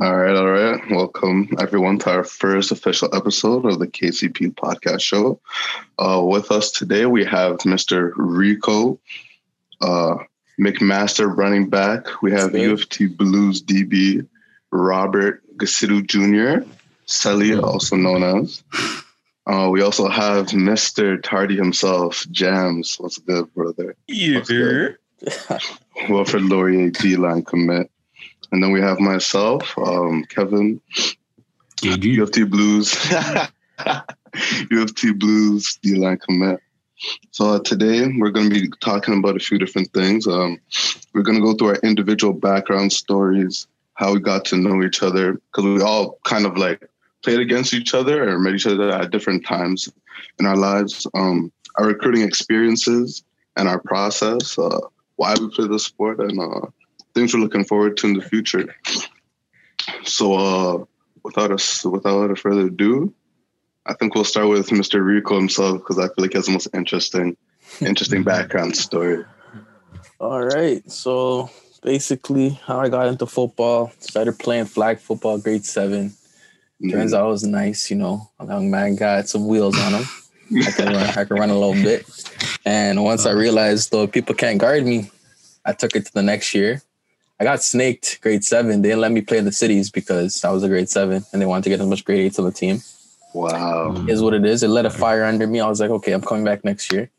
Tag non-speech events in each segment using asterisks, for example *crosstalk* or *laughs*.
All right, all right. Welcome everyone to our first official episode of the KCP podcast show. Uh, with us today, we have Mr. Rico uh, McMaster running back. We have U of T Blues DB Robert Gasidu Jr., Seli, also known as. Uh, we also have Mr. Tardy himself, Jams. What's good, brother? Yeah. *laughs* Wilfrid Laurier, D line commit. And then we have myself, um, Kevin, U of T Blues, *laughs* U of T Blues, D line commit. So uh, today we're going to be talking about a few different things. Um, we're going to go through our individual background stories, how we got to know each other, because we all kind of like played against each other or met each other at different times in our lives. Um, our recruiting experiences and our process, uh, why we play the sport, and uh, things we're looking forward to in the future. So, uh, without us, without further ado, I think we'll start with Mr. Rico himself because I feel like he has the most interesting, interesting background story. All right, so basically, how I got into football, started playing flag football, grade 7 Turns out it was nice, you know. A young man got some wheels on him. I can run, I run a little bit. And once I realized though people can't guard me, I took it to the next year. I got snaked grade seven. They didn't let me play in the cities because I was a grade seven and they wanted to get as much grade eights on the team. Wow. Is what it is. It lit a fire under me. I was like, okay, I'm coming back next year.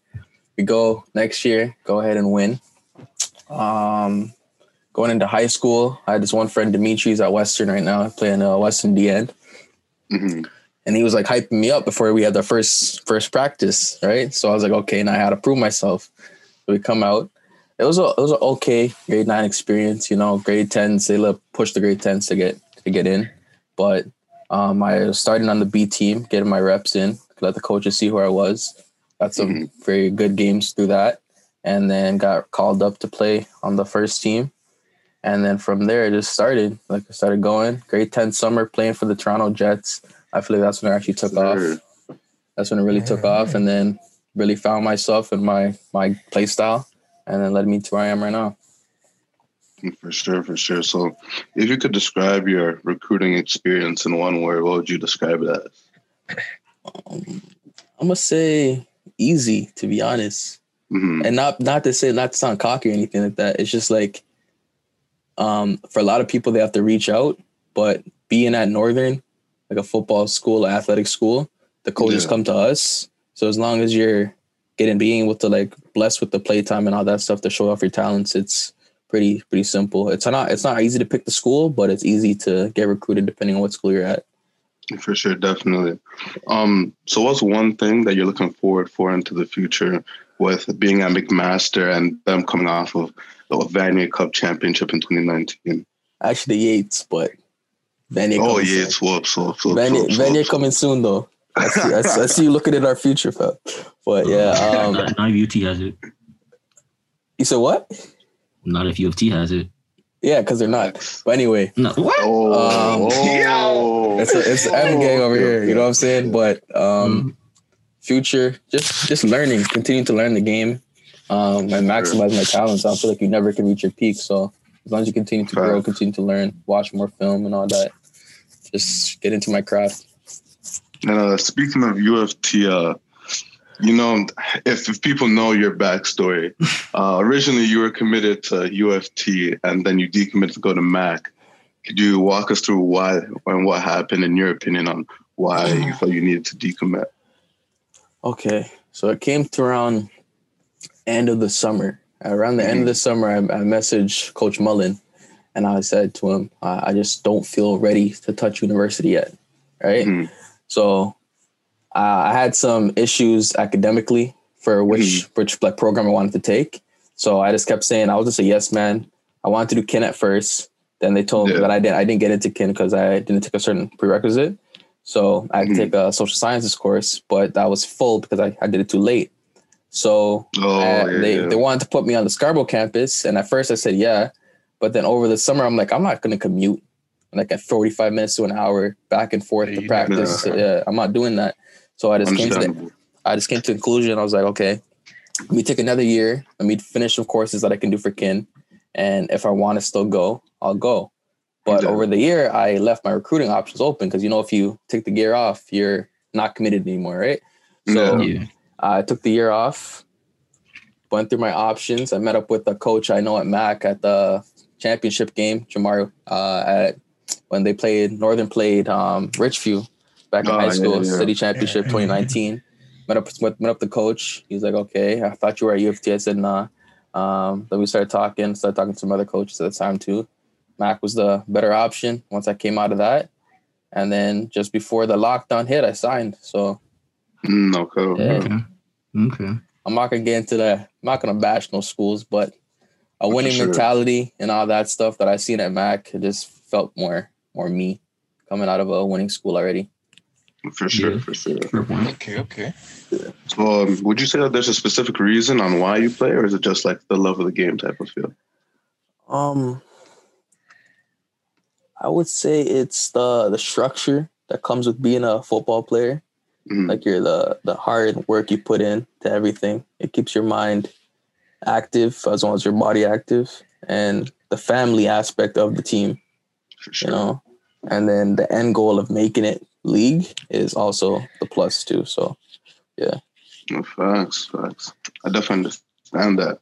We go next year, go ahead and win. Um, going into high school, I had this one friend, Dimitri's at Western right now, playing uh, Western D end. Mm-hmm. And he was like hyping me up before we had the first first practice, right? So I was like, okay, now I had to prove myself. So we come out. It was a it was an okay grade nine experience, you know. Grade tens they let push the grade tens to get to get in, but um, I was starting on the B team, getting my reps in, let the coaches see who I was. Got some Mm-hmm. very good games through that, and then got called up to play on the first team. And then from there, it just started. Like I started going. Grade 10 summer playing for the Toronto Jets. I feel like that's when I actually took Sure. off. That's when it really took off. And then really found myself and my my play style. And then led me to where I am right now. For sure, for sure. So, if you could describe your recruiting experience in one word, what would you describe it as? Um, I'm gonna say easy, to be honest. hmm and not not to say not to sound cocky or anything like that. It's just like um for a lot of people they have to reach out, but being at Northern, like a football school, athletic school, the coaches Yeah. come to us. So as long as you're getting being able to like blessed with the playtime and all that stuff to show off your talents, it's pretty pretty simple. It's not it's not easy to pick the school, but it's easy to get recruited depending on what school you're at. For sure, definitely. Um, so, what's one thing that you're looking forward for into the future with being at McMaster and them coming off of the Vanier Cup championship in 2019? Actually Yates, but Vanier Oh, yeah, it's whoops, whoops, whoops, Vanier, whoops, Vanier coming soon though. I see, I, see- I see you looking at our future, fam. But yeah, *laughs* um, not, not if UT has it. you said what? Not if U of T has it. Yeah, because they're not. But anyway, No. What? Oh, Um, oh. it's a, it's the M gang over here. You know what I'm saying? But Mm. um, future, just just learning, continue to learn the game, um, and maximize my talents. I feel like you never can reach your peak. So as long as you continue to grow, continue to learn, watch more film and all that, just get into my craft. And uh, speaking of U of T, uh, you know, if, if people know your backstory, uh, originally you were committed to U of T and then you decommitted to go to MAC. Could you walk us through why and what happened, in your opinion, on why you felt you needed to decommit? Okay, so it came to around end of the summer. Around the end of the summer, I, I messaged Coach Mullen, and I said to him, I, I just don't feel ready to touch university yet, right? Mhm. So uh, I had some issues academically for which which like program I wanted to take. So I just kept saying I was just a yes man. I wanted to do kin at first. Then they told me Yeah. that I didn't I didn't get into kin because I didn't take a certain prerequisite. So I had Mhm. to take a social sciences course, but that was full because I, I did it too late. So Oh, yeah, they, yeah. they wanted to put me on the Scarborough campus. And at first I said, yeah. But then over the summer, I'm like, I'm not going to commute like at 45 minutes to an hour back and forth Yeah, to practice. never- Yeah, I'm not doing that. So I just came to the, I just came to the conclusion. I was like, okay, let me take another year. Let me finish some courses that I can do for kin. And if I want to still go, I'll go. But Yeah. over the year, I left my recruiting options open because you know if you take the gear off, you're not committed anymore, right? So Yeah. Yeah. I took the year off, went through my options. I met up with a coach I know at Mac at the championship game, Jamar, uh, at when they played Northern played um, Richview back in Oh, high school, yeah. city championship *laughs* 2019. Met up with met up the coach. He was like, "Okay, I thought you were at U of T." I said, "Nah." Um, then we started talking. Started talking to some other coaches at the time too. Mac was the better option once I came out of that, and then just before the lockdown hit, I signed. So Mm, okay. Yeah. Okay. Okay. I'm not gonna get into the. I'm not gonna bash no schools, but a winning sure. mentality and all that stuff that I seen at Mac, just felt more more me coming out of a winning school already. For sure, Yeah. for sure. Fair point. Okay, okay. So, um, would you say that there's a specific reason on why you play, or is it just like the love of the game type of feel? Um, I would say it's the the structure that comes with being a football player. Mhm. Like you're the the hard work you put in to everything. It keeps your mind active as well as your body active, and the family aspect of the team. For you know and then the end goal of making it league is also the plus too so No, facts, facts. I definitely understand that.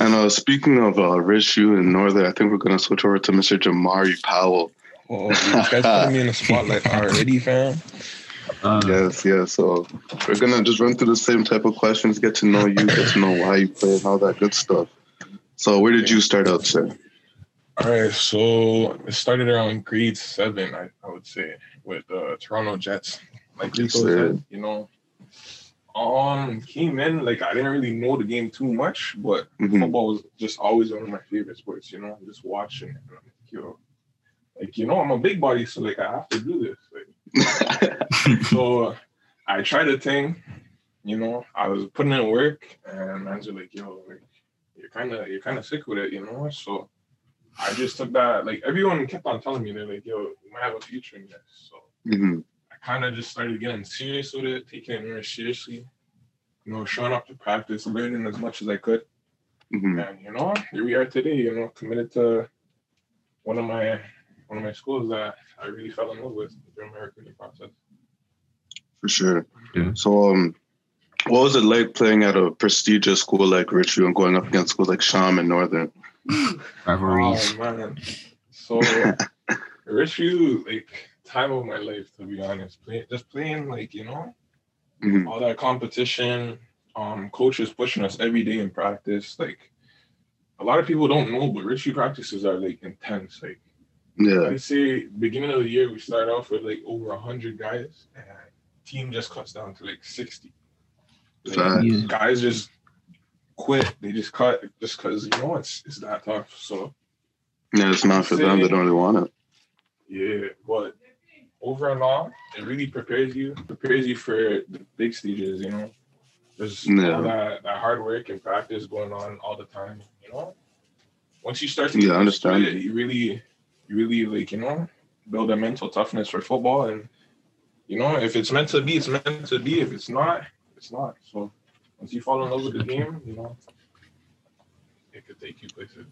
And uh, speaking of uh, Richview and Northern, I think we're gonna switch over to Mr. Jamari Powell. Oh, you guys putting me in the spotlight *laughs* already, fam. Uh, Yes, yes. So we're gonna just run through the same type of questions, get to know you, get to know why you play, and all that good stuff. So where did you start out, sir? All right, so it started around grade seven, I, I would say, with uh, Toronto Jets. Like sir. said, you know, um, came in like I didn't really know the game too much, but Mhm. football was just always one of my favorite sports. You know, just watching. And I'm like, yo, like you know, I'm a big body, so like I have to do this. Like, *laughs* so I tried a thing. You know, I was putting in work, and man's like, yo, like you're kind of you're kind of sick with it, you know. So I just took that. Like everyone kept on telling me, they're like, yo, you might have a future in this. So Mhm. I kind of just started getting serious with it, taking it more seriously. You know, showing up to practice, learning as much as I could, Mhm. and you know, here we are today. You know, committed to one of my one of my schools that I really fell in love with during my recruiting process. For sure. Yeah. So, um, what was it like playing at a prestigious school like Richview and going up against schools like Sham and Northern? *laughs* rivalries. Oh man, so Richview, like time of my life to be honest. Play, just playing like you know Mhm. all that competition. Um, coaches pushing us every day in practice. Like a lot of people don't know, but Richie practices are like intense. Like Yeah. I'd say beginning of the year we start off with like over hundred guys, and team just cuts down to like sixty. Like, guys just quit. They just cut just because you know it's it's that tough. So Yeah, it's not for them. They don't really want it. yeah, but over and all, it really prepares you prepares you for the big stages. You know, there's Yeah. all that that hard work and practice going on all the time. You know, once you start to Yeah, get I to understand. it, you really you really like you know build a mental toughness for football and. You know, if it's meant to be, it's meant to be. If it's not, it's not. So once you fall in love with the game, you know, it could take you places.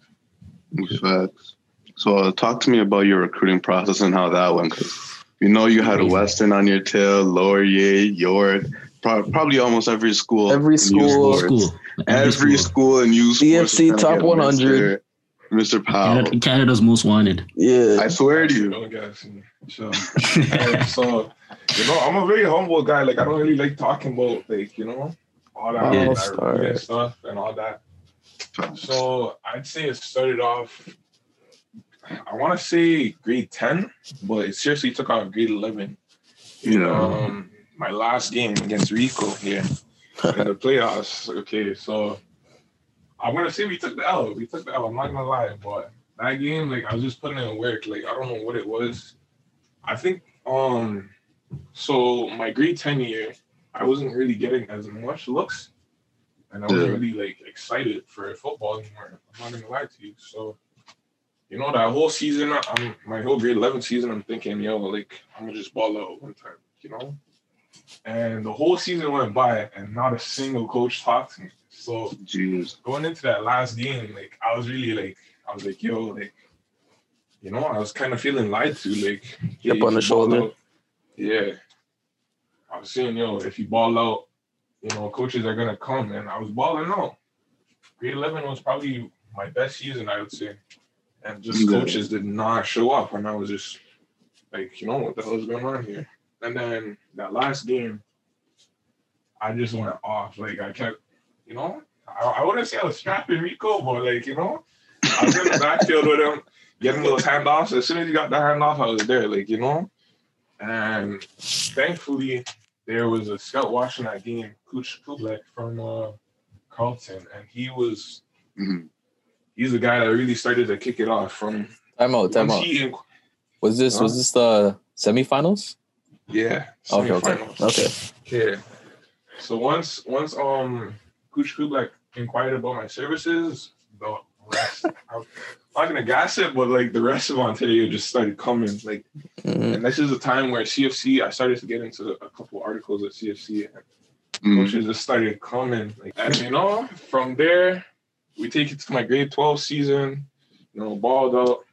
Facts. So, uh, talk to me about your recruiting process and how that went. Because you know you had a Western on your tail, Laurier, York, pro- probably almost every school. Every school. sports. School. Every school and you CFC top 100. Mr. Powell. Canada, Canada's most wanted. yeah I swear to you. Don't gas me. So, so, you know, I'm a very humble guy. Like, I don't really like talking about, like, you know, all that, Yeah. that stuff and all that. So, I'd say it started off, I want to say grade 10, but it seriously took off grade 11. Yeah. Um, my last game against Rico here in the playoffs. Okay, so I'm gonna say we took the L. We took the L. I'm not gonna lie, but that game, like I was just putting in work. Like I don't know what it was. I think um, so my grade ten year, I wasn't really getting as much looks, and I wasn't really like excited for football anymore. I'm not gonna lie to you. So. You know that whole season, I'm my whole grade eleven season. I'm thinking, yo, like I'm gonna just ball out one time, you know. And the whole season went by, and not a single coach talked to me. So Jeez. going into that last game, like I was really like, I was like, yo, like you know, I was kind of feeling lied to. Like, if on the shoulder. out- yeah. I was saying, yo, if you ball out, you know, coaches are gonna come, and I was balling out. Grade eleven was probably my best season, I would say, and just Yeah. coaches did not show up, and I was just like, you know, what the hell is going on here? And then that last game, I just went off. Like I kept, you know, I, I wouldn't say I was strapping Rico, but like, you know, I was in the backfield with him, getting those handoffs. As soon as he got the handoff, I was there, like, you know. And thankfully, there was a scout watching that game, Coach Kublek from uh, Carleton, and he was Mhm. he's the guy that really started to kick it off from Time out, time out. he Was this was this the semifinals? yeah Okay, okay, okay. Okay. So once once um Coach Kublak inquired about my services, the rest *laughs* I'm not gonna gossip, but like the rest of Ontario just started coming. Like Mhm. and this is a time where CFC I started to get into a couple articles at CFC and Mhm. coaches just started coming. Like and you know, from there we take it to my grade 12 season, you know, balled out,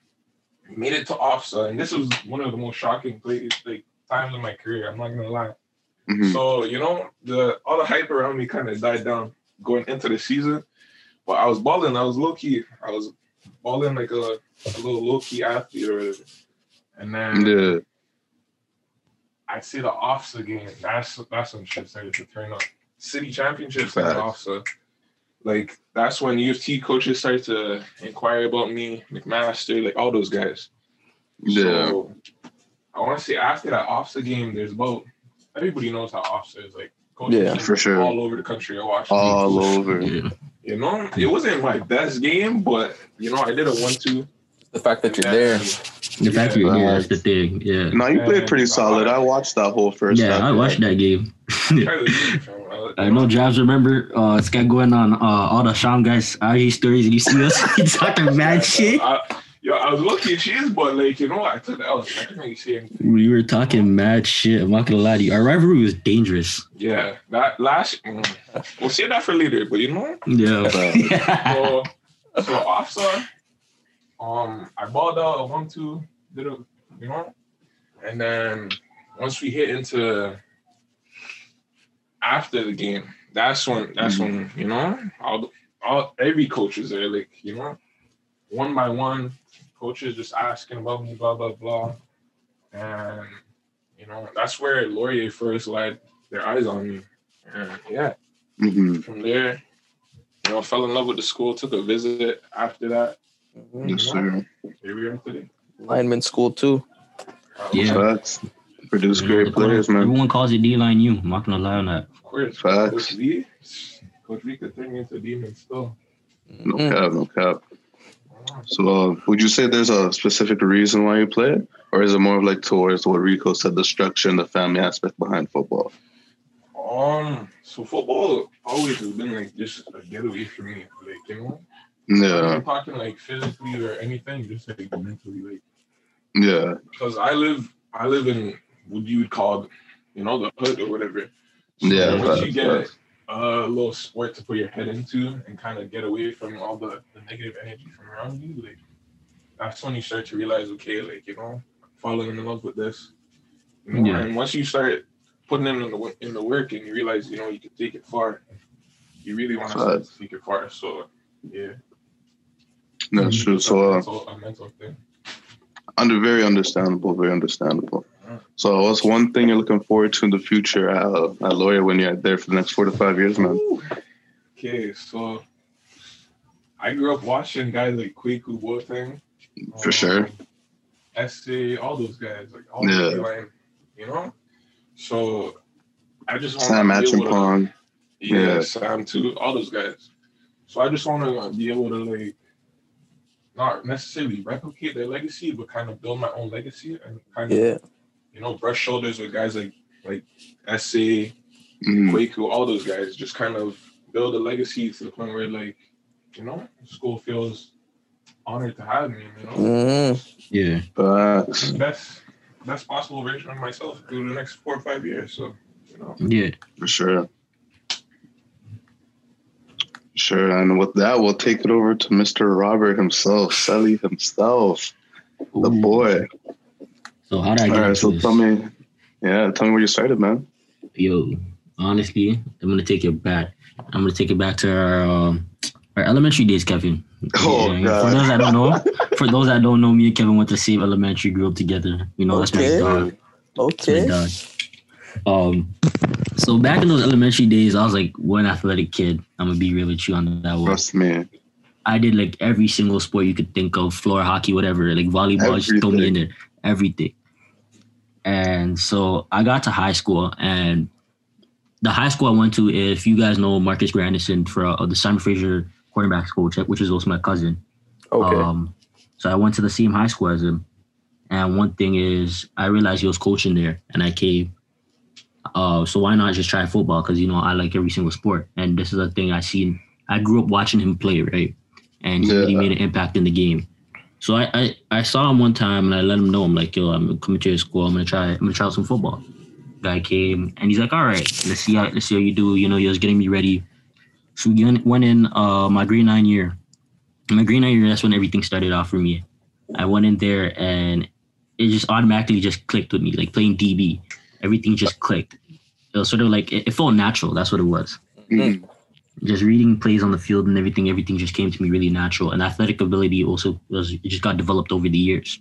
made it to OFSAA, and this was one of the most shocking plays like times in my career. I'm not gonna lie. Mhm. So you know, the all the hype around me kind of died down going into the season. But I was balling. I was low key. I was balling like a, a little low key athlete or whatever. And then Yeah. I see the OFSAA game. That's that's when shit started to turn up. City championships and Facts. OFSAA. Like that's when U of T coaches started to inquire about me, McMaster, like all those guys. Yeah. So I want to say after that OFSAA game, there's about everybody knows how OFSAA is like. Coaches Yeah, for sure. All over the country are watching. All over. Yeah. You know, it wasn't my best game, but you know, I did a one-two. The fact that you're there. The fact you're here, that's the thing. Yeah. No, you played pretty solid. I watched that whole first Yeah, half. I watched that game. I *laughs* know Jobs remember uh it's got going on uh all the Sham guys IG stories and you see us *laughs* talking mad *laughs* shit. I, yo, I was lucky cheese, but like you know, I took the L. I couldn't really see anything. We were talking mad shit. I'm not gonna lie to you. Our rivalry was dangerous. Yeah, that last. Mm, we'll save that for later. But you know, Yeah. *laughs* so so OFSAA. Um, I balled out a one-two. Did a you know, and then once we hit into after the game, that's when that's when you know all all every coach is there, like you know, one by one, coaches just asking about me, blah blah blah, and you know that's where Laurier first laid their eyes on me, and yeah, hmm from there, you know, fell in love with the school, took a visit after that. Mhm. Yes, sir. Here we are today. Lineman school too. Uh, Yeah. Facts. Produce great players, man. Everyone calls it D line U. I'm not gonna lie on that. Of course, Facts. Coach V, Coach V could turn me into a demon still. No Mhm. cap, no cap. So, uh, would you say there's a specific reason why you play it? Or is it more of like towards what Rico said, the structure and the family aspect behind football? Um, so football always has been like just a getaway for me. Like, you know, Yeah, I'm talking like physically or anything, just like mentally, like yeah, because I live, I live in what you would call, you know, the hood or whatever. So yeah. once you get a little sport to put your head into and kind of get away from all the, the negative energy from around you, like that's when you start to realize, okay, like you know, falling in love with this. You know? Yeah. And once you start putting in the in the work and you realize, you know, you can take it far. You really want to take it far. So yeah, That's true. So, uh, mental, a mental thing. under very understandable, very understandable. So, what's one thing you're looking forward to in the future at, uh, at Laurier when you're there for the next four to five years, man? Ooh. Okay, so I grew up watching guys like Kwaku Boateng. For sure. SC, all those guys, like all Yeah. line, you know? So I just want Sam to be able to, Achampong. yeah, Yeah. Sam too, all those guys. So I just want to be able to like not necessarily replicate their legacy, but kind of build my own legacy and kind of Yeah. you know brush shoulders with guys like like SC, Mhm. Kwaku, all those guys, just kind of build a legacy to the point where like, you know, school feels honored to have me, you know. Mhm. Yeah. Facts. Best best possible version of myself through the next four or five years. So, you know. Yeah. For sure. Sure. And with that, we'll take it over to Mr. Robert himself, Seli himself. The boy. So how did I get All right, into so this? tell me, yeah, tell me where you started, man. Yo, honestly, I'm gonna take it back. I'm gonna take it back to our um, our elementary days, Kevin. Oh, Yeah, God. For those that don't know, *laughs* for those that don't know, me and Kevin went to same elementary, grew up together. You know, that's Okay. my dog. That's my Okay. dog. Um, so back in those elementary days, I was like one athletic kid. I'm gonna be real with you on that one. Trust me. I did like every single sport you could think of, floor hockey, whatever, like volleyball, just throw me in Everything. there, everything. And so I got to high school, and the high school I went to, if you guys know Marcus Grandison for uh, the Simon Fraser quarterbacks coach, which is also my cousin. Okay. Um, so I went to the same high school as him. And one thing is, I realized he was coaching there, and I came. Uh, so why not just try football? Because you know I like every single sport, and this is a thing I seen. I grew up watching him play, right? And he really made an impact in the game. So I, I I saw him one time, and I let him know. I'm like, yo, I'm coming to your school. I'm gonna try. I'm gonna try out some football. Guy came, and he's like, all right, let's see how let's see how you do. You know, he was getting me ready. So we went- went in uh, my grade nine year. My green year, that's when everything started off for me. I went in there and it just automatically just clicked with me, like playing DB. Everything just clicked. It was sort of like it, it felt natural. That's what it was. Mm. Just reading plays on the field and everything, everything just came to me really natural. And athletic ability also was it just got developed over the years.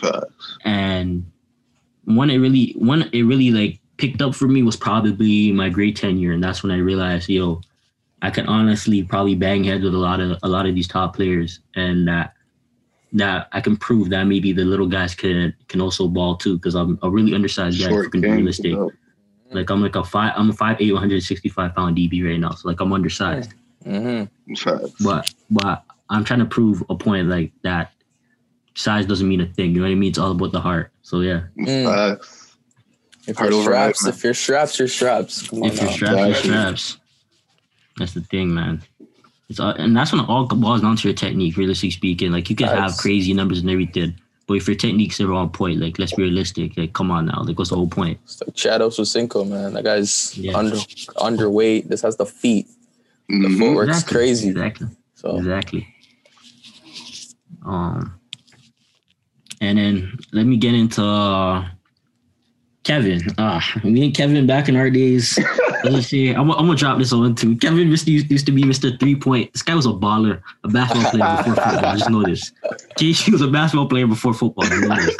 Facts. And when it really when it really like picked up for me was probably my grade 10 year. And that's when I realized, yo, I can honestly probably bang heads with a lot of a lot of these top players and that that I can prove that maybe the little guys can can also ball too because I'm a really undersized guy. Short Freaking game. realistic. yo. Like I'm like a five I'm a five eight 165 pound DB right now. So like I'm undersized. Mm-hmm. But but I'm trying to prove a point like that size doesn't mean a thing. You know what I mean? It's all about the heart. So yeah. Mm. If Hard you're straps, man. if you're straps, you're straps. Come on if you're now. straps, you're straps. That's the thing, man. It's all, and that's when it all boils down to your technique. Realistically speaking, like you can have crazy numbers and everything, but if your technique's never on point, like let's be realistic. Like come on now, like what's the whole point? It's like Chad Ochocinco, man. That guy's Yeah. under underweight. This has the feet. Mhm. footwork. Works crazy. Exactly. So Exactly. Um, and then let me get into uh, Kevin. Ah, me and Kevin back in our days. *laughs* let's see. I'm, I'm gonna drop this one too. Kevin used to, used to be Mr. Three Point. This guy was a baller, a basketball player before *laughs* football. I just know this. Okay, he was a basketball player before football. I know this.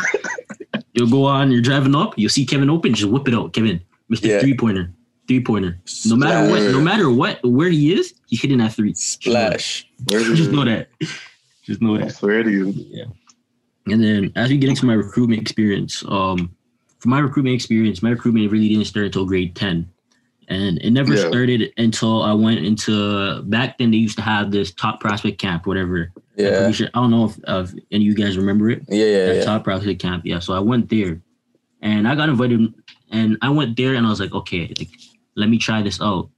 You'll go on. You're driving up. You'll see Kevin open. Just whip it out, Kevin. Mr. Yeah. Three Pointer. Three pointer. No matter what. No matter what. Where he is, he's hitting that three. splash. *laughs* Just know that. Just know I that. swear to you. Yeah. And then as we get into my recruitment experience, um, for my recruitment experience, my recruitment really didn't start until grade 10. And it never Yeah. started until I went into back then they used to have this top prospect camp, whatever. Yeah. sure- I don't know if, if any of you guys remember it. Yeah, yeah, yeah. top prospect camp. Yeah. So I went there and I got invited and I went there and I was like, okay, like, let me try this out.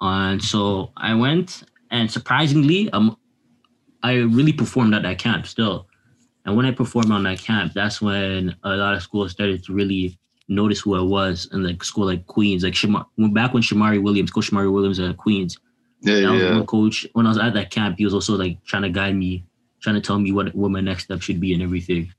And so I went and surprisingly, um, I really performed at that camp still. And when I performed on that camp, that's when a lot of schools started to really notice who I was. And like school like Queens, like Shamar, when back when Shamari Williams, Coach Shamari Williams at Queens, Yeah, that was yeah. coach. When I was at that camp, he was also like trying to guide me, trying to tell me what what my next step should be and everything.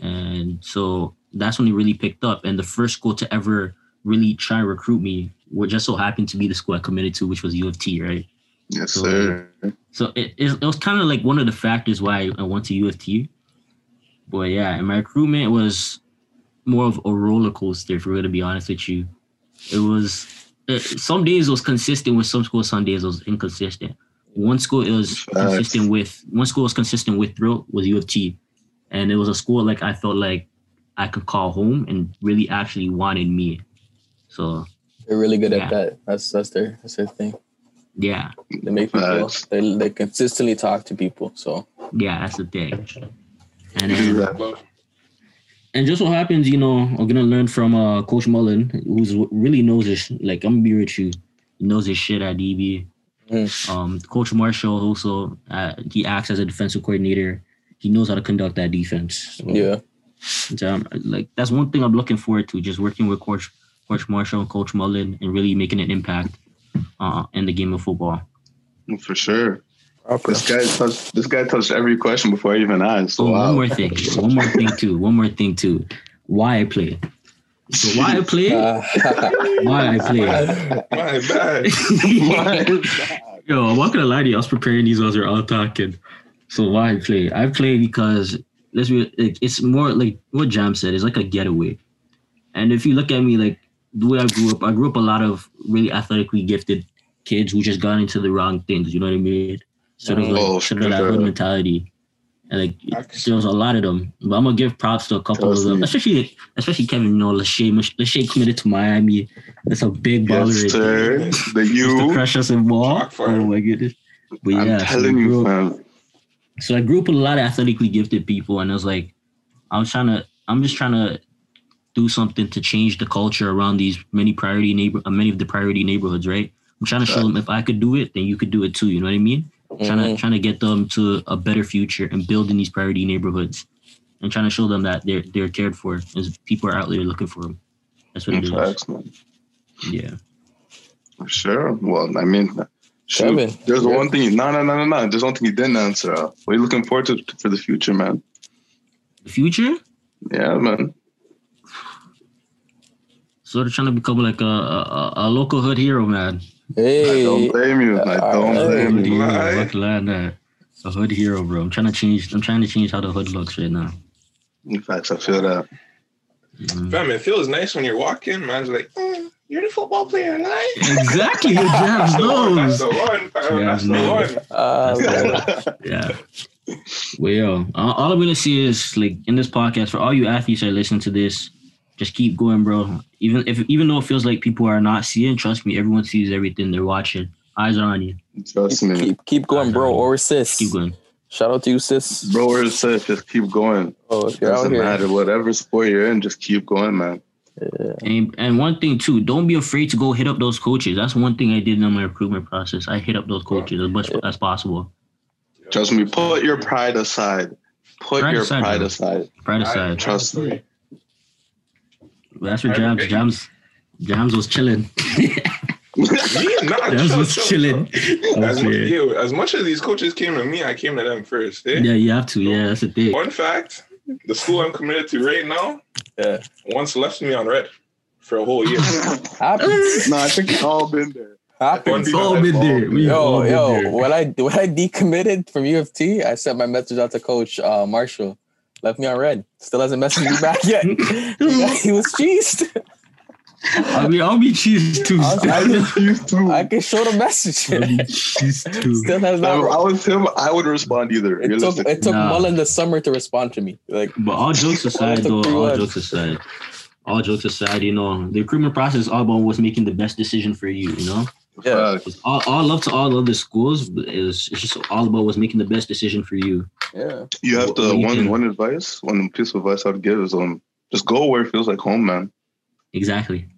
And so that's when he really picked up. And the first school to ever really try and recruit me, what just so happened to be the school I committed to, which was U of T, right? Yes, So- sir. So it, it, it was kind of like one of the factors why I went to U of T. But yeah, and my recruitment was more of a roller coaster, if we're going to be honest with you. It was, it, some days it was consistent with some schools, some days it was inconsistent. One school it was Facts. consistent with, one school was consistent with through was U of T. And it was a school like I felt like I could call home and really actually wanted me. So They're really good Yeah. at that. That's that's their that's their thing. yeah, They make people. Facts. They they consistently talk to people. So yeah, that's the thing. And then, that. and just what happens, you know, I'm gonna learn from uh, Coach Mullen, who's really knows his Like I'm gonna be with you, he knows his shit at DB. Mm. Um, Coach Marshall also uh, he acts as a defensive coordinator. He knows how to conduct that defense. So, yeah, so, um, like that's one thing I'm looking forward to, just working with Coach Coach Marshall and Coach Mullen and really making an impact uh, in the game of football. For sure. This guy touched. This guy touched every question before I even asked. Oh, wow. one more thing. One more thing too. One more thing too. Why I play. So why I play? Uh, *laughs* Why I play? My *laughs* bad. Yo, I'm not gonna lie to you. I was preparing these while we're all talking. So why I play? I play because let's be. Like, it's more like what Jam said. It's like a getaway. And if you look at me, like the way I grew up, I grew up a lot of really athletically gifted kids who just got into the wrong things. You know what I mean? Sort of like Oh, sort of that hood mentality. And like Facts. there was a lot of them, but I'm gonna give props to a couple of them, me. especially especially Kevin. You know, Lachey, Lachey committed to Miami. That's a big baller. Yes, sir. The Used to you. crush us in ball. Oh my goodness. But I'm yeah, so telling I you, grew up- fam. So I grew up with a lot of athletically gifted people, and I was like, I was trying to, I'm just trying to do something to change the culture around these many priority neighbor, uh, many of the priority neighborhoods, right? I'm trying to show them if I could do it, then you could do it too. You know what I mean? Trying to trying to get them to a better future and building these priority neighborhoods, and trying to show them that they're they're cared for, as people are out there looking for them. That's what it is. Facts, man. Yeah. Sure. Well, I mean, shoot, Kevin, there's yeah. one thing. You, no, no, no, no, no. There's one thing you didn't answer. Uh, what are you looking forward to for the future, man? The future. Yeah, man. Sort of trying to become like a a, a local hood hero, man. I don't blame you. I don't Hey. blame Hood you. hero, Lie. fuck lie, nah. A hood hero, bro. I'm trying to change. I'm trying to change how the hood looks right now. In fact, I feel that. Mhm. Fam, it feels nice when you're walking. Man's like, "Mm, you're the football player, right? Exactly, your *laughs* That's jabs the one. That's the one. fam. Yeah, That's the no. one. *laughs* uh. *laughs* Yeah. Well, all all I'm gonna say is like in this podcast for all you athletes that listen to this, just keep going, bro. Even if even though it feels like people are not seeing, trust me, everyone sees everything. They're watching. Eyes are on you. Trust me, keep keep going, bro, or sis. Keep going. Shout out to you, sis. bro. or sis, just keep going. Oh, if you're Doesn't here, matter. Whatever sport you're in, just keep going, man. And and one thing too, don't be afraid to go hit up those coaches. That's one thing I did in my recruitment process. I hit up those coaches as much as possible. Trust me. Put your pride aside. Put Pride your aside, pride bro. aside. Pride aside. Trust me. That's where Jams Jams Jams was chilling. Me, nah, *laughs* Jams chill, was chill, chilling. As, mu- Okay. yo, as much as these coaches came to me, I came to them first. Eh? Yeah, you have to. Yeah, that's the thing. Fun fact: the school I'm committed to right now, Yeah. once left me on red for a whole year. *laughs* happens. *laughs* no, I think we've all been there. happens. We've all been there. We've all Yo, been yo, there. when I when I decommitted from U of T, I sent my message out to Coach uh, Marshall. Left me on red. Still hasn't messaged me back *laughs* yet. he was cheesed. I mean, I'll be cheese too. I was- I was- Used to. I can show the message. I'll be cheese too. Still has If not. I was him, I would respond either. It took it took Nah. Mullen the summer to respond to me. Like But all jokes *laughs* aside, though, all months. jokes aside, all jokes aside, you know, the recruitment process is all about what's making the best decision for you. You know, yeah, all, all love to all other schools, but it's, it's just all about what's making the best decision for you. yeah. You have What- to you one think? one advice, one piece of advice I'd give is um just go where it feels like home, man. Exactly.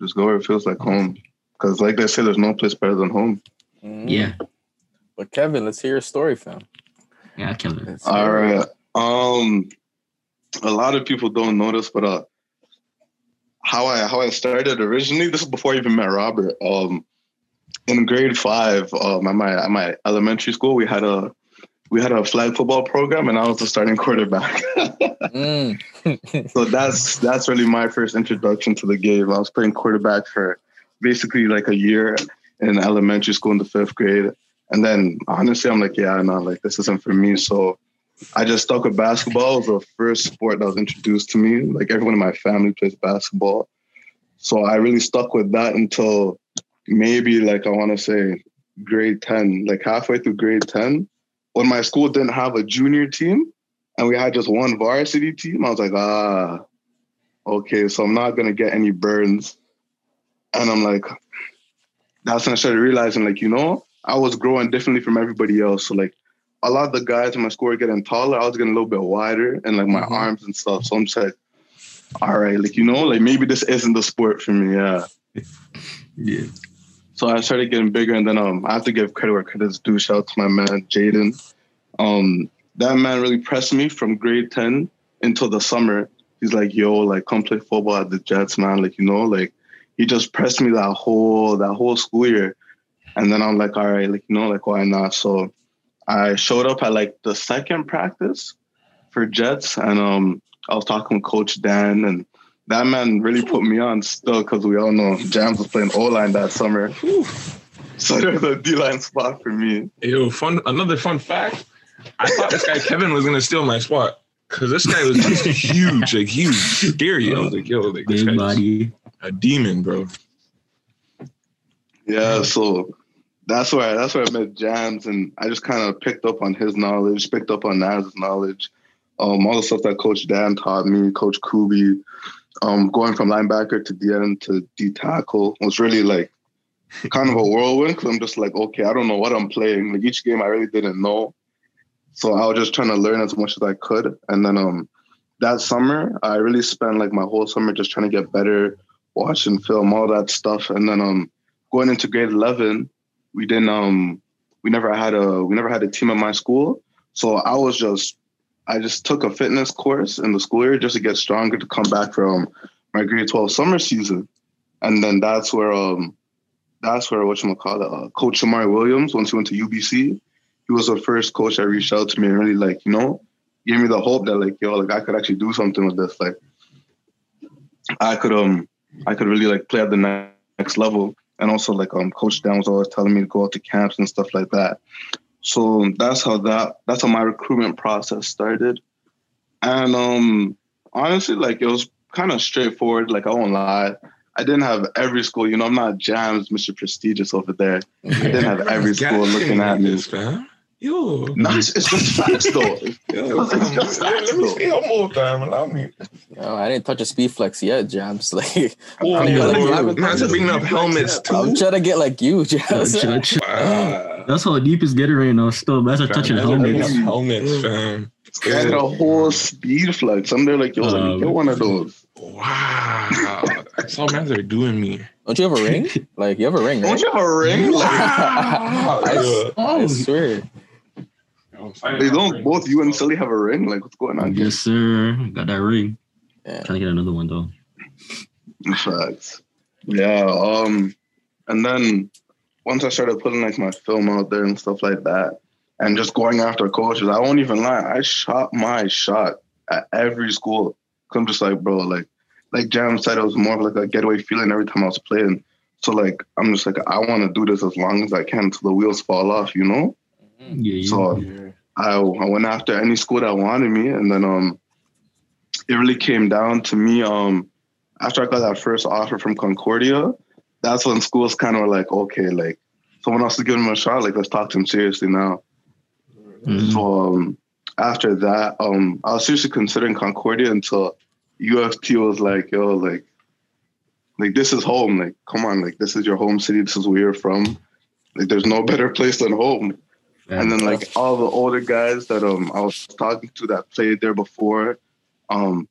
Just go where it feels like home. Because like they say, there's no place better than home. Mhm. Yeah. But Kevin, let's hear your story, fam. Yeah, Kevin. Let's All hear it. right. Um, a lot of people don't notice, but uh, how I how I started originally. This is before I even met Robert. Um, in grade five, um, at my at my elementary school, we had a we had a flag football program, and I was the starting quarterback. Mm. *laughs* so that's that's really my first introduction to the game. I was playing quarterback for basically like a year in elementary school in the fifth grade, and then honestly, I'm like, yeah, no, like this isn't for me. So I just stuck with basketball. It was the first sport that was introduced to me. Like everyone in my family plays basketball, so I really stuck with that until maybe like I want to say grade ten, like halfway through grade ten, when my school didn't have a junior team and we had just one varsity team, I was like, ah, okay, so I'm not gonna get any burns. And I'm like, that's when I started realizing, like, you know, I was growing differently from everybody else. So like a lot of the guys in my school were getting taller, I was getting a little bit wider and like my Mhm. arms and stuff. So I'm just like, all right, like, you know, like maybe this isn't the sport for me. Yeah. Yeah. So I started getting bigger, and then um, I have to give credit where credit's due. Shout out to my man Jaden. Um, that man really pressed me from grade ten until the summer. He's like, "Yo, like come play football at the Jets, man." Like you know, like he just pressed me that whole that whole school year, and then I'm like, "All right, like you know, like why not?" So I showed up at like the second practice for Jets, and um, I was talking with Coach Dan, and that man really put me on still because we all know Jams was playing O line that summer. So there's a D line spot for me. Yo, fun. Another fun fact. I thought this guy Kevin was gonna steal my spot because this guy was just huge, like huge, scary. I was like, yo, like this Big guy's body. a demon, bro. Yeah, so that's where that's where I met Jams, and I just kind of picked up on his knowledge, picked up on Naz's knowledge, um, all the stuff that Coach Dan taught me, Coach Kubi, um, going from linebacker to DN to D tackle was really like kind of a whirlwind because I'm just like, okay, I don't know what I'm playing. Like each game, I really didn't know, so I was just trying to learn as much as I could, and then um, that summer, I really spent like my whole summer just trying to get better, watching film, all that stuff, and then um, going into grade eleven we didn't um we never had a we never had a team at my school. So i was just i just took a fitness course in the school year just to get stronger to come back from my grade 12 summer season. And then that's where um that's where what you call uh, coach Shamari Williams once he went to UBC he was the first coach that reached out to me and really like you know gave me the hope that like yo like I could actually do something with this. Like I could um I could really like play at the next level. And also like um coach Dan was always telling me to go out to camps and stuff like that. So that's how that that's how my recruitment process started. And um honestly like it was kind of straightforward, like I won't lie. I didn't have every school, you know, I'm not Jams, Mr. Prestigious over there. I didn't have every school looking at me. This, fam. Yo, No, it's, it's just facts though. *laughs* yo, It's just let, facts, let me though. see one more time. Allow me. No, I didn't touch a SpeedFlex yet, Jams. *laughs* Like Oh, I'm yo, gonna give it- not to bring up helmets I'm trying to get like you, Jams. Chill, chill. *laughs* Wow. That's how deep it's getting right now. Still, that's a touching Fam, that's helmets. bringing up helmets, fam. I had a whole SpeedFlex. I'm there like, yo, let Um, get one of those. Wow. Some mans are doing me. Don't you have a ring? *laughs* Like you have a ring, right? Don't you have a ring? Like, Wow. *laughs* I, Oh. I swear. they don't both you and Seli have a ring? Like, what's going on? Yes, sir. Got that ring. Yeah. Trying to get another one though. Facts. Yeah. Um, and then once I started putting like my film out there and stuff like that, and just going after coaches, I won't even lie. I shot my shot at every school. Cause I'm just like, bro, like, like Jam said, it was more of like a getaway feeling every time I was playing. So like, I'm just like, I want to do this as long as I can until the wheels fall off, you know. Yeah, yeah. So I, I went after any school that wanted me, and then um, it really came down to me. Um, after I got that first offer from Concordia, that's when schools kind of were like, okay, like someone else is giving him a shot. Like let's talk to him seriously now. Mhm. So um, after that, um, I was seriously considering Concordia until U of T was like, yo, like, like this is home. Like, come on, like this is your home city. This is where you're from. Like, there's no *laughs* better place than home. And then like all the older guys that um I was talking to that played there before, um,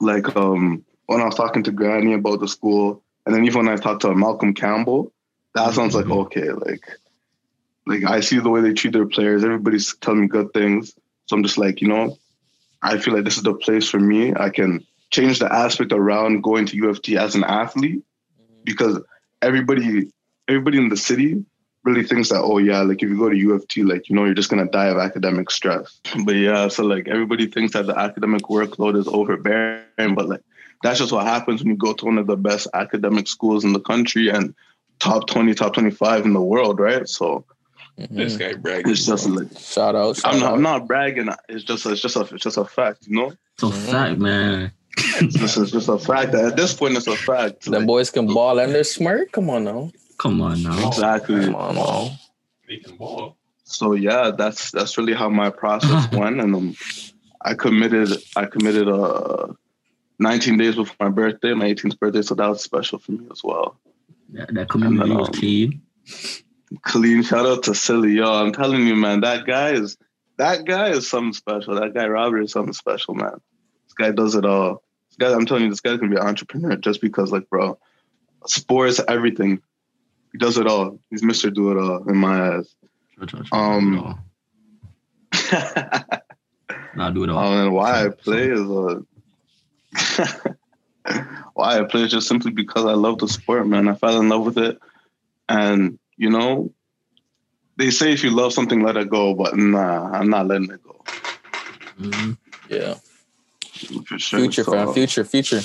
like um when I was talking to Granny about the school, and then even when I talked to Malcolm Campbell, that mm-hmm. sounds like okay, like like I see the way they treat their players. Everybody's telling me good things, so I'm just like you know, I feel like this is the place for me. I can change the aspect around going to U of T as an athlete mm-hmm. because everybody everybody in the city really thinks that oh yeah like if you go to U of T like you know you're just gonna die of academic stress but yeah so like everybody thinks that the academic workload is overbearing but like that's just what happens when you go to one of the best academic schools in the country and top 20 top 25 in the world right so This guy bragging. it's just like Shout out. Shout I'm not, out. I'm not bragging it's just it's just a it's just a fact you know It's a fact, man. this is just a fact that at this point it's a fact Them Like, boys can ball and they're smart. Come on now. Come on now. exactly Come on now. They can ball. so yeah, that's that's really how my process *laughs* went, and um, I committed I committed uh 19 days before my birthday, my 18th birthday, so that was special for me as well. That, that community was Um, clean. Clean shout out to Seli, yo, I'm telling you, man, that guy is that guy is something special. That guy Robert is something special, man. This guy does it all. This guy, I'm telling you, this guy's gonna be an entrepreneur just because, like, bro, sports, everything. He does it all. He's Mr. Do It All in my eyes. um, *laughs* Nah, do it all. Um, and why I play is uh, *laughs* why I play is just simply because I love the sport, man. I fell in love with it, and you know, they say if you love something, let it go. But nah, I'm not letting it go. Mhm. Yeah. For sure. Future, So, fam. Future, future.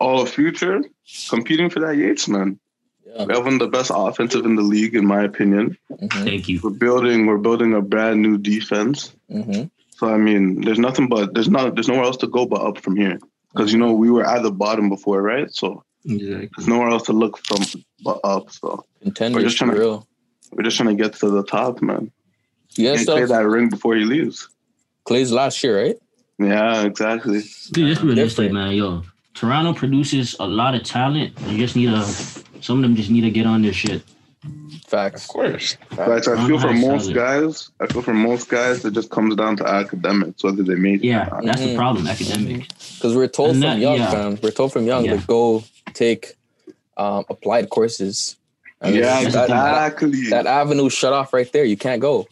Oh, future, competing for that Yates, man. Yeah. We have one of the best offensive in the league, in my opinion. hmm Thank you. We're building, we're building a brand new defense. hmm So I mean, there's nothing but there's not there's nowhere else to go but up from here. Because you know we were at the bottom before, right? So Exactly. there's nowhere else to look from but up. So Contenders just for trying to- real. we're just trying to get to the top, man. You guys Can't play that ring before he leaves. Clay's last year, right? Yeah, exactly. Dude, just realistic, Different. man. Yo, Toronto produces a lot of talent. You just need to. Some of them just need to get on their shit. Of Facts. course. But I feel for most solid. guys, I feel for most guys, it just comes down to academics, whether they make it. Yeah, or not. that's the Mhm. problem. Academic. Because we're told And from that- young, yeah. fam. We're told from young Yeah. to go take um, applied courses. And Yeah, that, the that, exactly. that avenue shut off right there. You can't go.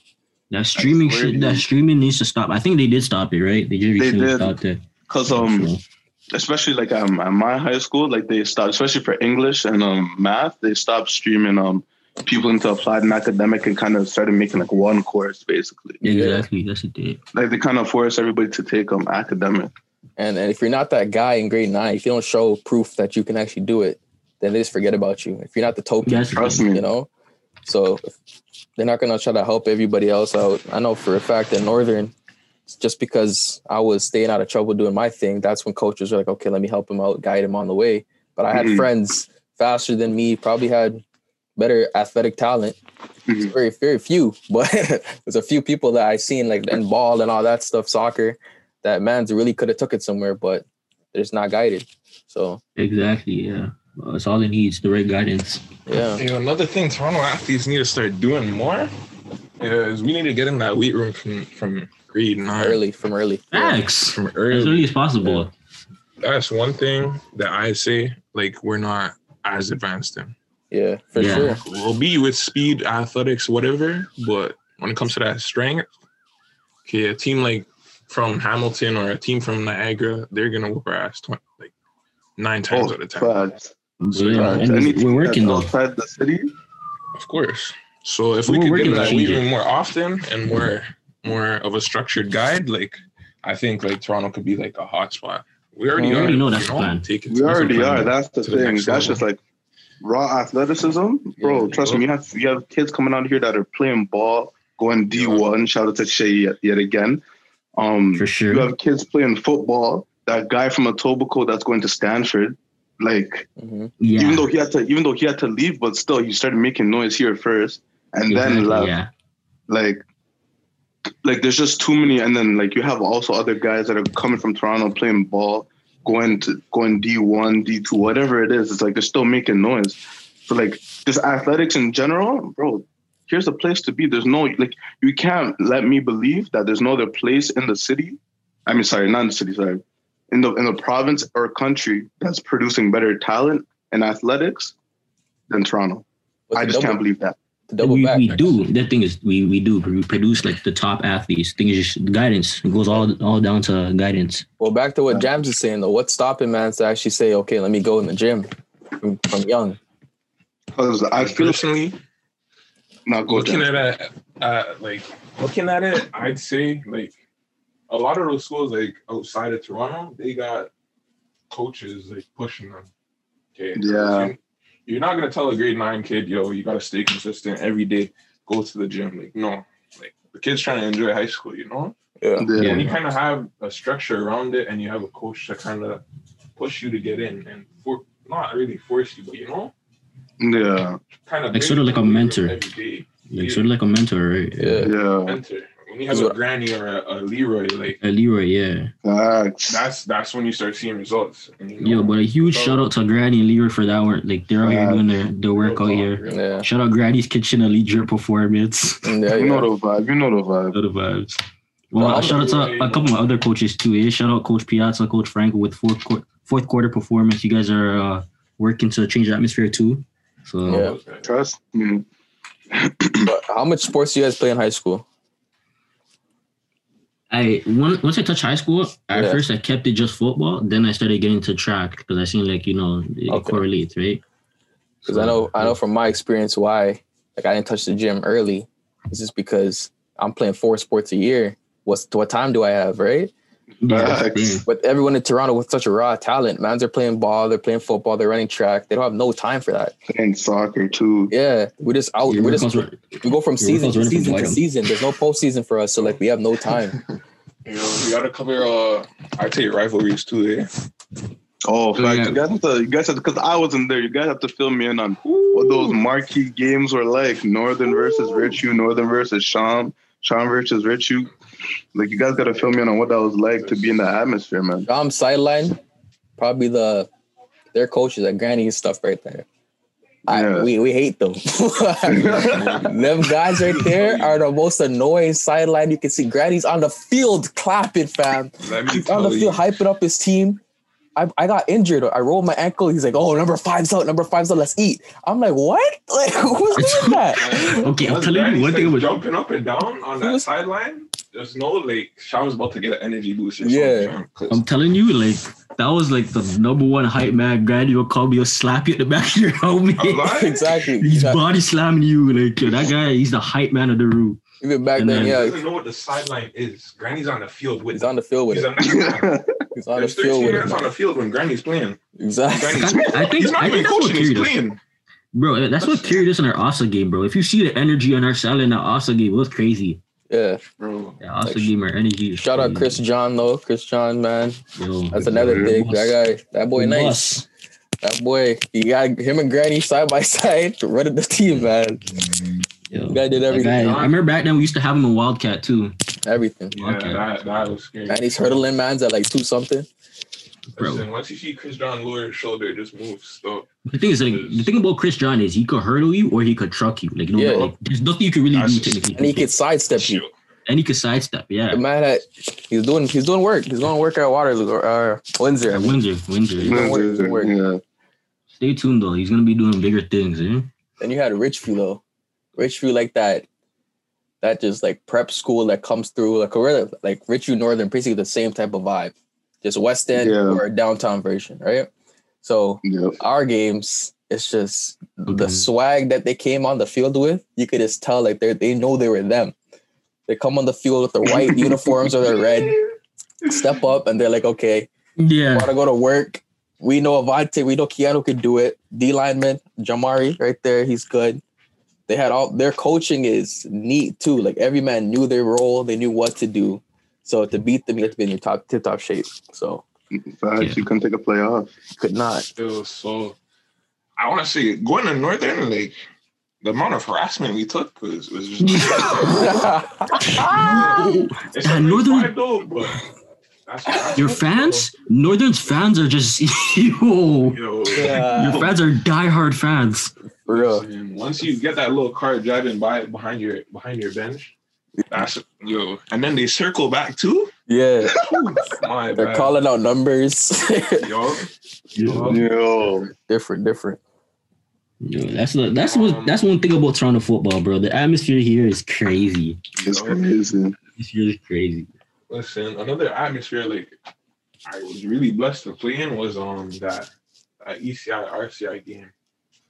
That streaming shit. That streaming needs to stop. I think they did stop it, right? They just They did. stopped it. Because um, especially like um, at my high school, like they stopped, especially for English and um math, they stopped streaming um people into applied and academic and kind of started making like one course basically. exactly. Yes, it. Did. Like they kind of forced everybody to take um academic. And, and if you're not that guy in grade nine, if you don't show proof that you can actually do it, then they just forget about you. If you're not the token, That's the Trust me. you know. So they're not gonna try to help everybody else out. I know for a fact that Northern, just because I was staying out of trouble doing my thing, that's when coaches were like, okay, let me help him out, guide him on the way. But I had Mhm. friends faster than me, probably had better athletic talent. It's Mhm. very, very few, *laughs* but there's a few people that I've seen like in ball and all that stuff, soccer, that man's really could have took it somewhere, but they're just not guided. So Exactly. Yeah. Well, That's all it needs. The right guidance. yeah. You know, another thing Toronto athletes need to start doing more is we need to get in that weight room from from grade nine, Early from early. Facts. from early. As early. early as possible. That's one thing that I say like we're not as advanced in. Yeah, for Yeah. sure. We'll be with speed, athletics, whatever, but when it comes to that strength, okay, a team like from Hamilton or a team from Niagara, they're gonna whoop our ass tw- like nine times Oh, out of ten. facts. So, yeah, Facts. and we're working though. outside the city. Of course. So if we We're could working get that change weight it. room more often and more more of a structured guide, like I think like Toronto could be like a hot spot. We already We are. know that's the plan. Take it We already are. That's the to the thing. next That's level. just like raw athleticism, bro. Yeah. trust me, you have you have kids coming out here that are playing ball, going D one. Shout out to Shay yet, yet again. Um, For sure. you have kids playing football. That guy from Etobicoke that's going to Stanford, like hmm Yeah. even though he had to, even though he had to leave, but still he started making noise here first, and then left. yeah. Like, like there's just too many, and then like you have also other guys that are coming from Toronto playing ball, going to going D one, D two, whatever it is. It's like they're still making noise. So like this athletics in general, bro. Here's a place to be. There's no like you can't let me believe that there's no other place in the city. I mean, sorry, not in the city. Sorry, in the in the province or country that's producing better talent and athletics than Toronto. I just can't believe that. To double we, back. we do. The thing is, we we do. We produce like the top athletes. Thing is just guidance. It goes all all down to guidance. Well, back to what Jams is saying though. What's stopping man to actually say, okay, let me go in the gym from, from young? Because I personally not good. looking at it, uh, like looking at it, I'd say like a lot of those schools like outside of Toronto, they got coaches like pushing them. Okay. So Yeah. You're, you're not gonna tell a grade nine kid, yo, you gotta stay consistent every day, go to the gym. Like, no. Like the kid's trying to enjoy high school, you know? Yeah. Yeah. When you kind of have a structure around it and you have a coach to kind of push you to get in and for not really force you, but you know, Yeah. kind of Like sort of like a mentor. every day. Like sort of like a mentor, right? Yeah. Yeah. Mentor. When you have a granny or a, a Leroy, like Uh, Leroy, yeah. Facts. that's that's when you start seeing results. And, you know, Yo, but a huge So- shout out to Granny and Leroy for that work. Like they're out here doing their, their work out here. Yeah. Shout out Granny's Kitchen Elite Drip Performance. Yeah. You know the vibe. You know the vibe. Other vibes. Well, No, shout out to a couple of other coaches too. Yeah, shout out Coach Piazza, Coach Franco with fourth quar- fourth quarter performance. You guys are uh, working to change the atmosphere too. So Yeah. Trust me. But how much sports do you guys play in high school? I once once I touched high school, at Yeah. first I kept it just football. Then I started getting to track because I seen like you know it Okay. correlates, right? Because I know I know from my experience why like I didn't touch the gym early It's just because I'm playing four sports a year. What's what time do I have, right? Yeah, that's the Facts. thing. But everyone in Toronto with such a raw talent, man, they're playing ball, they're playing football, they're running track. They don't have no time for that. And soccer too. Yeah, we're just out. Your we're just workouts we go from season to season to season. There's no postseason for us, so like we have no time. *laughs* You know, we gotta cover uh I take rivalries too, eh? Oh, Oh, fact, yeah. you guys have to, you guys have because I wasn't there. You guys have to fill me in on what those marquee games were like. Northern versus Virtue, Northern versus Sean, Sean versus Virtue. Like you guys got to fill me in on what that was like to be in the atmosphere, man. Dom sideline, probably the their coaches at Granny and stuff right there. I, Yeah. we, we hate them. *laughs* them guys right there are the most annoying sideline you can see. Granny's on the field clapping, fam. Let me He's on tell the you. field hyping up his team. I, I got injured. I rolled my ankle. He's like, "Oh, number five's out. Number five's out. Let's eat." I'm like, "What? *laughs* Like, who's doing that?" *laughs* Okay, I'm telling you one thing starts about- jumping up and down on He that sideline. There's no like Sean's about to get an energy boost. Yeah. something, 'cause I'm telling you, like that was like the number one hype man. Granny will call me, will slap you at the back of your helmet. *laughs* Exactly. He's Yeah. body slamming you. Like yo, that guy, he's the hype man of the room. Even back And then, then- He yeah, doesn't know what the sideline is. Granny's on the field with he's on the field with He's it. on the, *laughs* He's on the field with it. on the field when Granny's playing. Exactly. Granny's, I think he's not I even think that's what coaching. He's playing. bro. That's what carried us in our OFSAA game, bro. If you see the energy on our side in that OFSAA game, it was crazy. Yeah. Bro, That OFSAA Like, game, our energy. is Shout out. Chris John though. Chris John, man. Yo, That's another big thing. That guy, that boy, the nice. boss. That boy, he got him and Granny side by *laughs* side running the team, man. Yo, The guy did everything. guy- I remember back then we used to have him in Wildcat too, Everything. yeah, Okay. that, that was scary. And he's hurdling man's at like two something. Bro. Listen, once you see Chris John lower his shoulder, just move. Stop. The thing is, like, the thing about Chris John is he could hurdle you or he could truck you. Like, you know, Yeah. like, there's nothing you can really That's do just- technically. And he could sidestep you. And he could sidestep. Yeah, The man that he's doing he's doing work. He's going to work at Waterloo or uh, Windsor. I At mean. Windsor, Windsor. Don't worry, don't. Yeah. Stay tuned though. He's gonna be doing bigger things. Eh? Then you had Richview though. Richview like that. That just like prep school that comes through like a really- like Richview Northern, basically the same type of vibe, just West End Yeah. or a downtown version, right? So Yep. our games, it's just the Mhm. swag that they came on the field with. You could just tell like they they know they were them. They come on the field with their white *laughs* uniforms or their red, step up, and they're like, okay, Yeah, want to go to work. We know Avante, we know Keanu could do it. D lineman, Jamari, right there, he's good. They had all their coaching is neat too. Like every man knew their role, they knew what to do. So to beat them, you have to be in your top tip top shape. So Facts, Yeah. you couldn't take a play off. could not. Still, so I want to say going to Northern, like the amount of harassment we took was was just. *laughs* *laughs* it's Yeah, Northern- Northern though, but that's harassment, your fans, Northern's fans are just *laughs* yo. bro. Yo, Your fans are diehard fans. For real. once you get that little car driving by behind your behind your bench, that's yo, and then they circle back too. Yeah. *laughs* My They're bad. calling out numbers. *laughs* yo. Yo. different, different. Yo, that's the, that's what that's one thing about Toronto football, bro. The atmosphere here is crazy. It's crazy. This year is crazy. Listen, another atmosphere like I was really blessed to play in was um that, that E ECI RCI game.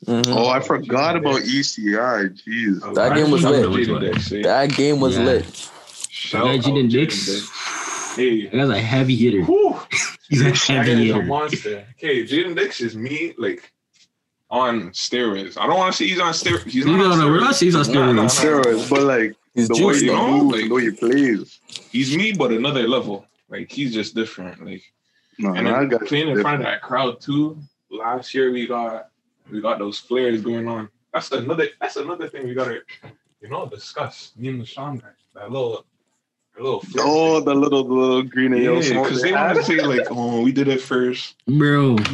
Mhm. Oh, I forgot about ECI. Jeez. That game was lit. Jaden Dix, eh? That game was Yeah. lit. Shout That guy out Jaden Jaden Dix, Dix. Hey, that guy's a heavy hitter. whew. *laughs* He's a That guy heavy is a monster. Okay, Jaden Dix is me like on steroids. I don't want to say he's on steroids. He's No, not on no, steroids. we're not he's on Nah, nah, steroids. nah. Steroids, but like He's the way he you know? moves, like- the way he plays. He's me, but another level. Like he's just different. Like No, and I then got playing in front of that crowd too. Last year we got we got those flares going on. That's another that's another thing we gotta you know discuss. Me and the Sean guy. That little little Oh, thing. the little, the little green and yellow yeah, smoke. because they want to say like, oh, we did it first. Bro, *laughs*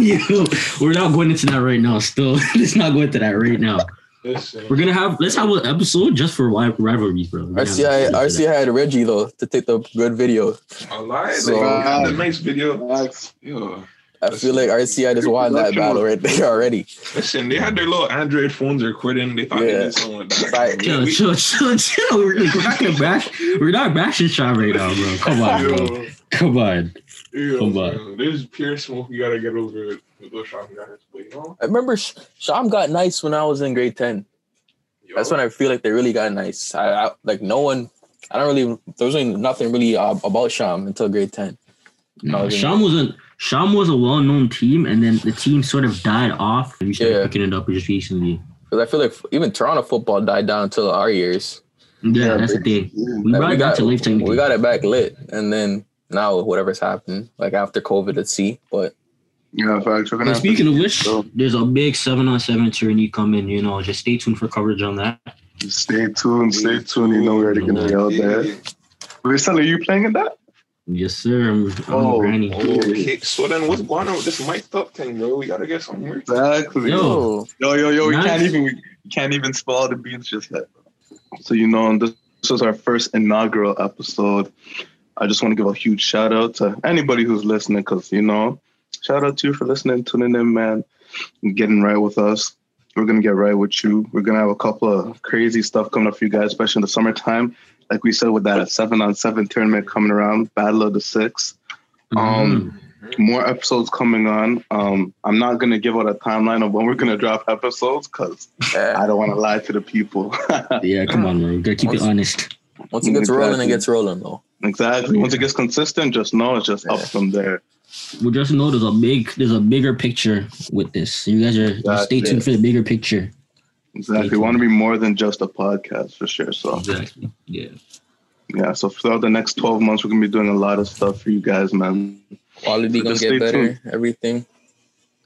yo, we're not going into that right now. Still, *laughs* let's not go into that right now. Listen, We're gonna have let's have an episode just for ri- rivalries, bro. We're gonna have RCI, an RCI had Reggie though to take the good video. a lie. So- like, we the nice video. Facts. Yo, I feel like RCI just won that battle right there already. listen, they had their little Android phones recording. They thought they Yeah. did something with that. Right. Chill, We- chill, chill, chill. We're, like, we're not gonna bash. We're not bashing Sean right now, bro. Come on, bro. Come on. yo, Come on. man, There's pure smoke you gotta get over with those shot guys. But you know, I remember Sh- Sham got nice when I was in grade 10. That's when I feel like they really got nice. I, I like no one. I don't really. There was really nothing really uh, about Sham until grade ten. No, Sham wasn't. Sham was a well-known team, and then the team sort of died off. And we started Yeah. picking it up just recently. Because I feel like even Toronto football died down until our years. Yeah, Yeah, that's the thing. We Like, brought it back to life technically. we got it back lit, and then now whatever's happened, like after COVID, let's see. But Yeah, facts. We're gonna But have to- speaking of which, So, there's a big seven on seven tourney coming. You know, just stay tuned for coverage on that. stay tuned. Stay tuned. You know we're already gonna be out there. Wait, son, are you playing in that? Yes, sir. I'm, I'm Oh, granny. Oh, okay. So then what's going on with this mic'd up thing, bro? We gotta get somewhere. Exactly. Yo. yo, yo, yo. We Nice. can't even. We can't even spoil the beans just yet. So you know, this, this is our first inaugural episode. I just want to give a huge shout out to anybody who's listening, because you know, shout out to you for listening, tuning in, man, and getting right with us. We're gonna get right with you. We're gonna have a couple of crazy stuff coming up for you guys, especially in the summertime. Like we said, with that a seven on seven tournament coming around, Battle of the Six. Um, more episodes coming on. Um, I'm not gonna give out a timeline of when we're gonna drop episodes because I don't want to lie to the people. *laughs* yeah, come on, bro. Gotta keep it honest. once it gets rolling, it gets rolling though. exactly. Once it gets consistent, just know it's just up from there. Well, just know there's a big, there's a bigger picture with this. You guys are just stay Exactly. tuned for the bigger picture. Exactly. We want to be more than just a podcast for sure. So Exactly. Yeah. yeah. So throughout the next 12 months, we're gonna be doing a lot of stuff for you guys, man. Quality So gonna get better. tuned. Everything.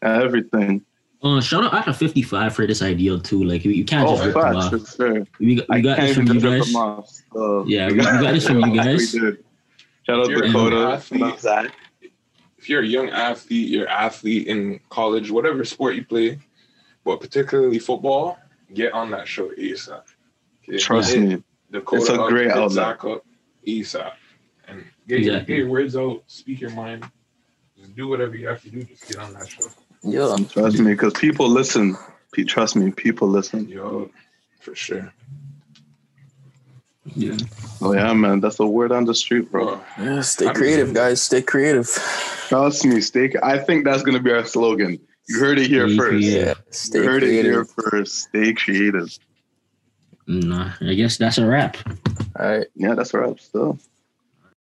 Everything. Uh, shout out after 55 for this idea too. Like you, you can't Oh, just rip them facts off. for sure. We got, we got this from you guys. off. So Yeah, we- we got this from you *laughs* guys. We did. Shout out If Dakota. athlete- Shout out Zach. If you're a young athlete, you're an athlete in college, whatever sport you play, but particularly football, get on that show ASAP. Okay? Trust Hit me. Dakota It's a great hit outlet. Zach ASAP. And get, your, get your words out, speak your mind. Just do whatever you have to do. Just get on that show. Yeah. Trust me, because people listen. Trust me, people listen. Yo, for sure. Yeah. Oh yeah, man, that's the word on the street, bro. Bro, Yeah. Stay creative, guys. Stay creative. Trust me, stay. I think that's gonna be our slogan. You heard it here first. Yeah. Stay You heard it here first. Stay creative. Nah, I guess that's a wrap. All right. Yeah, that's right. Still.